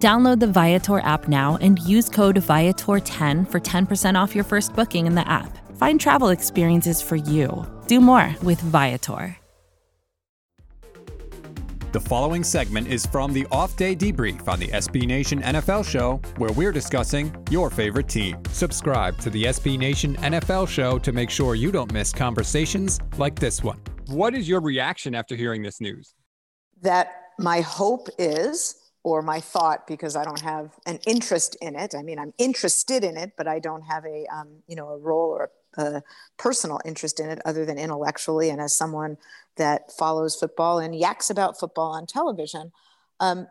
Download the Viator app now and use code Viator10 for 10% off your first booking in the app. Find travel experiences for you. Do more with Viator. The following segment is from the off day debrief on the SB Nation NFL show, where we're discussing your favorite team. Subscribe to the SB Nation NFL show to make sure you don't miss conversations like this one. What is your reaction after hearing this news? That my hope is or my thought because I don't have an interest in it. I mean, I'm interested in it, but I don't have a um, you know a role or a, personal interest in it other than intellectually and as someone that follows football and yaks about football on television. Um,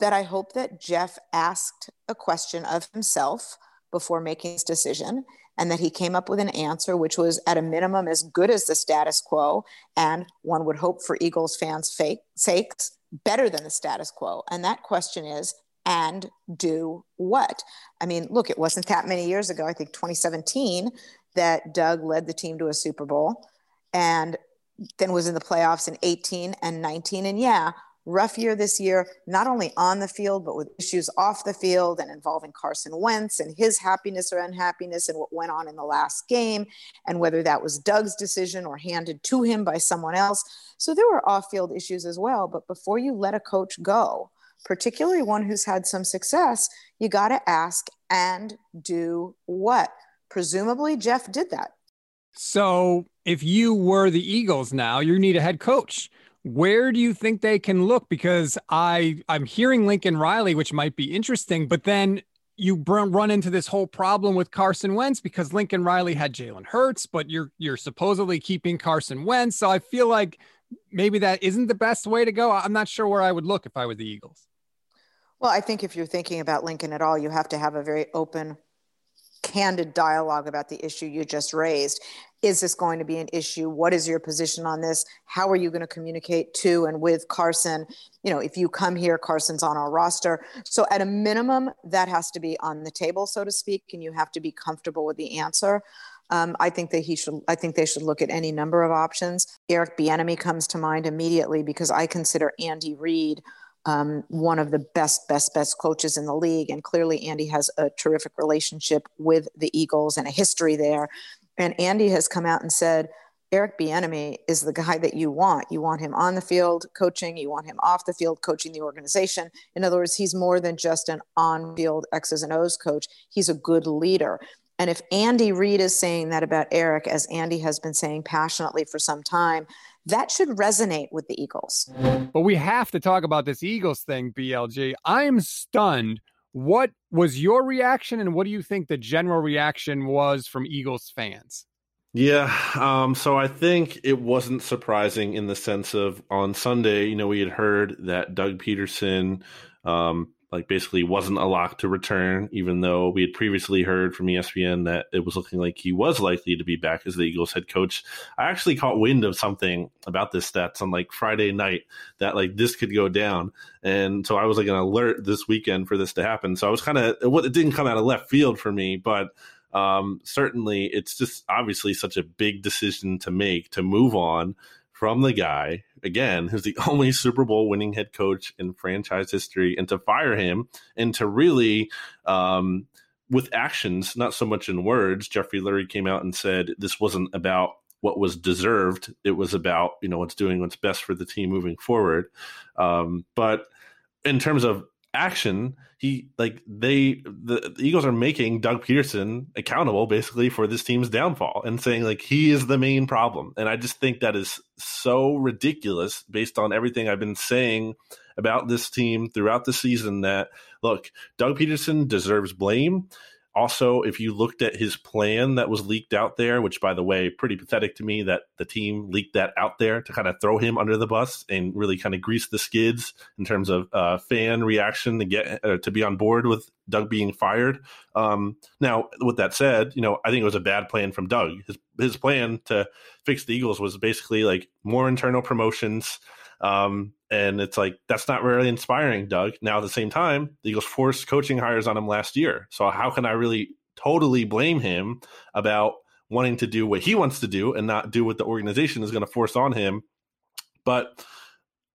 that I hope that Jeff asked a question of himself before making his decision and that he came up with an answer which was at a minimum as good as the status quo and one would hope for Eagles fans' fake, sakes better than the status quo? And that question is, and do what? I mean, look, it wasn't that many years ago, I think 2017, that Doug led the team to a Super Bowl and then was in the playoffs in 18 and 19. And yeah, rough year this year, not only on the field, but with issues off the field and involving Carson Wentz and his happiness or unhappiness and what went on in the last game, and whether that was Doug's decision or handed to him by someone else. So there were off field issues as well. But before you let a coach go, particularly one who's had some success, you got to ask and do what? Presumably, Jeff did that. So if you were the Eagles now, you need a head coach where do you think they can look? Because I I'm hearing Lincoln Riley, which might be interesting, but then you run into this whole problem with Carson Wentz because Lincoln Riley had Jalen Hurts, but you're you're supposedly keeping Carson Wentz. So I feel like maybe that isn't the best way to go. I'm not sure where I would look if I were the Eagles. Well, I think if you're thinking about Lincoln at all, you have to have a very open candid dialogue about the issue you just raised. Is this going to be an issue? What is your position on this? How are you going to communicate to and with Carson? You know, if you come here, Carson's on our roster. So, at a minimum, that has to be on the table, so to speak, and you have to be comfortable with the answer. Um, I think that he should. I think they should look at any number of options. Eric Bieniemy comes to mind immediately because I consider Andy Reid um, one of the best, best, best coaches in the league. And clearly, Andy has a terrific relationship with the Eagles and a history there. And Andy has come out and said, Eric Bieniemy is the guy that you want. You want him on the field coaching. You want him off the field coaching the organization. In other words, he's more than just an on-field X's and O's coach. He's a good leader. And if Andy Reid is saying that about Eric, as Andy has been saying passionately for some time, that should resonate with the Eagles. But we have to talk about this Eagles thing, BLG. I am stunned. What was your reaction, and what do you think the general reaction was from Eagles fans? Yeah, um, so I think it wasn't surprising in the sense of on Sunday, you know, we had heard that Doug Pederson um, like basically wasn't a lock to return, even though we had previously heard from ESPN that it was looking like he was likely to be back as the Eagles head coach. I actually caught wind of something about this stats on like Friday night that like this could go down. And so I was like an alert this weekend for this to happen. So I was kind of, what it didn't come out of left field for me, but um, certainly it's just obviously such a big decision to make to move on from the guy again who's the only Super Bowl winning head coach in franchise history, and to fire him and to really, um, with actions, not so much in words. Jeffrey Lurie came out and said this wasn't about what was deserved; it was about you know what's doing what's best for the team moving forward. Um, but in terms of action, he like they the, the, Eagles are making Doug Pederson accountable basically for this team's downfall and saying like he is the main problem. And I just think that is so ridiculous based on everything I've been saying about this team throughout the season that look, Doug Pederson deserves blame. Also, if you looked at his plan that was leaked out there, which by the way, pretty pathetic to me that the team leaked that out there to kind of throw him under the bus and really kind of grease the skids in terms of uh, fan reaction to get uh, to be on board with Doug being fired. Um, now, with that said, you know I think it was a bad plan from Doug. His his plan to fix the Eagles was basically like more internal promotions. Um, and it's like that's not really inspiring, Doug. Now at the same time, the Eagles forced coaching hires on him last year. So how can I really totally blame him about wanting to do what he wants to do and not do what the organization is going to force on him? But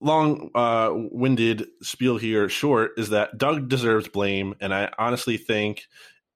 long uh, winded spiel here short is that Doug deserves blame, and I honestly think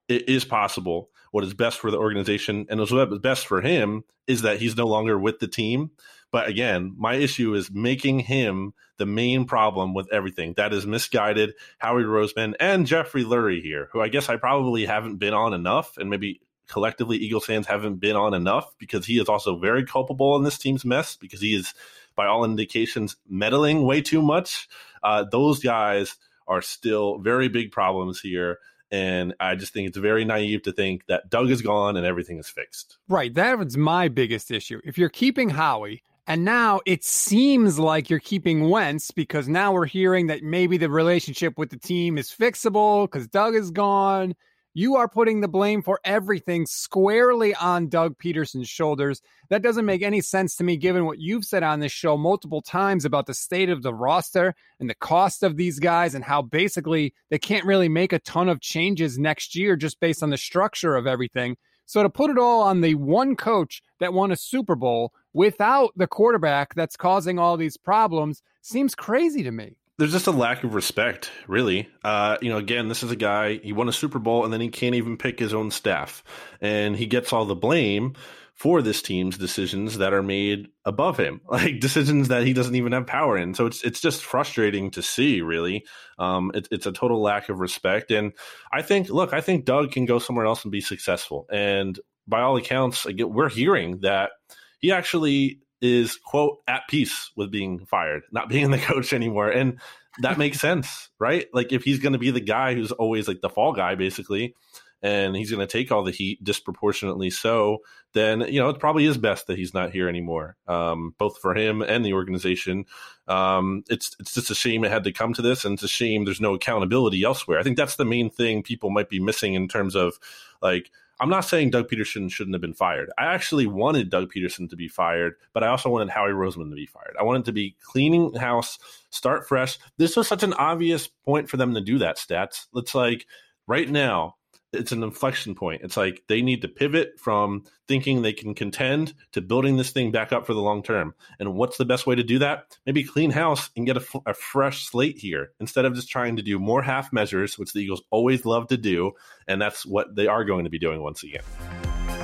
it is possible. What is best for the organization and what is best for him is that he's no longer with the team but again, my issue is making him the main problem with everything. That is misguided. Howie Roseman and Jeffrey Lurie here, who I guess I probably haven't been on enough, and maybe collectively Eagles fans haven't been on enough because he is also very culpable in this team's mess because he is, by all indications, meddling way too much. Uh, those guys are still very big problems here. And I just think it's very naive to think that Doug is gone and everything is fixed. Right. That was my biggest issue. If you're keeping Howie, and now it seems like you're keeping Wentz because now we're hearing that maybe the relationship with the team is fixable because Doug is gone. You are putting the blame for everything squarely on Doug Pederson's shoulders. That doesn't make any sense to me, given what you've said on this show multiple times about the state of the roster and the cost of these guys and how basically they can't really make a ton of changes next year just based on the structure of everything. So to put it all on the one coach that won a Super Bowl without the quarterback that's causing all these problems seems crazy to me. There's just a lack of respect, really. Uh, you know, again, this is a guy, he won a Super Bowl and then he can't even pick his own staff. And he gets all the blame for this team's decisions that are made above him, like decisions that he doesn't even have power in. So it's it's just frustrating to see. Really, um, it, it's a total lack of respect. And I think, look, I think Doug can go somewhere else and be successful. And by all accounts, we're hearing that he actually is quote at peace with being fired, not being the coach anymore, and that makes sense, right? Like if he's going to be the guy who's always like the fall guy, basically and he's going to take all the heat disproportionately so, then you know it probably is best that he's not here anymore, um, both for him and the organization. Um, it's it's just a shame it had to come to this, and it's a shame there's no accountability elsewhere. I think that's the main thing people might be missing in terms of like. I'm not saying Doug Pederson shouldn't have been fired. I actually wanted Doug Pederson to be fired, but I also wanted Howie Roseman to be fired. I wanted to be cleaning house, start fresh. This was such an obvious point for them to do that, stats. It's like right now, it's an inflection point. It's like they need to pivot from thinking they can contend to building this thing back up for the long term. And what's the best way to do that? Maybe clean house and get a, a fresh slate here instead of just trying to do more half measures, which the Eagles always love to do. And that's what they are going to be doing once again.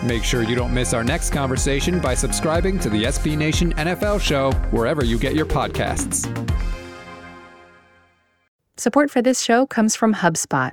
Make sure you don't miss our next conversation by subscribing to the SB Nation NFL show wherever you get your podcasts. Support for this show comes from HubSpot.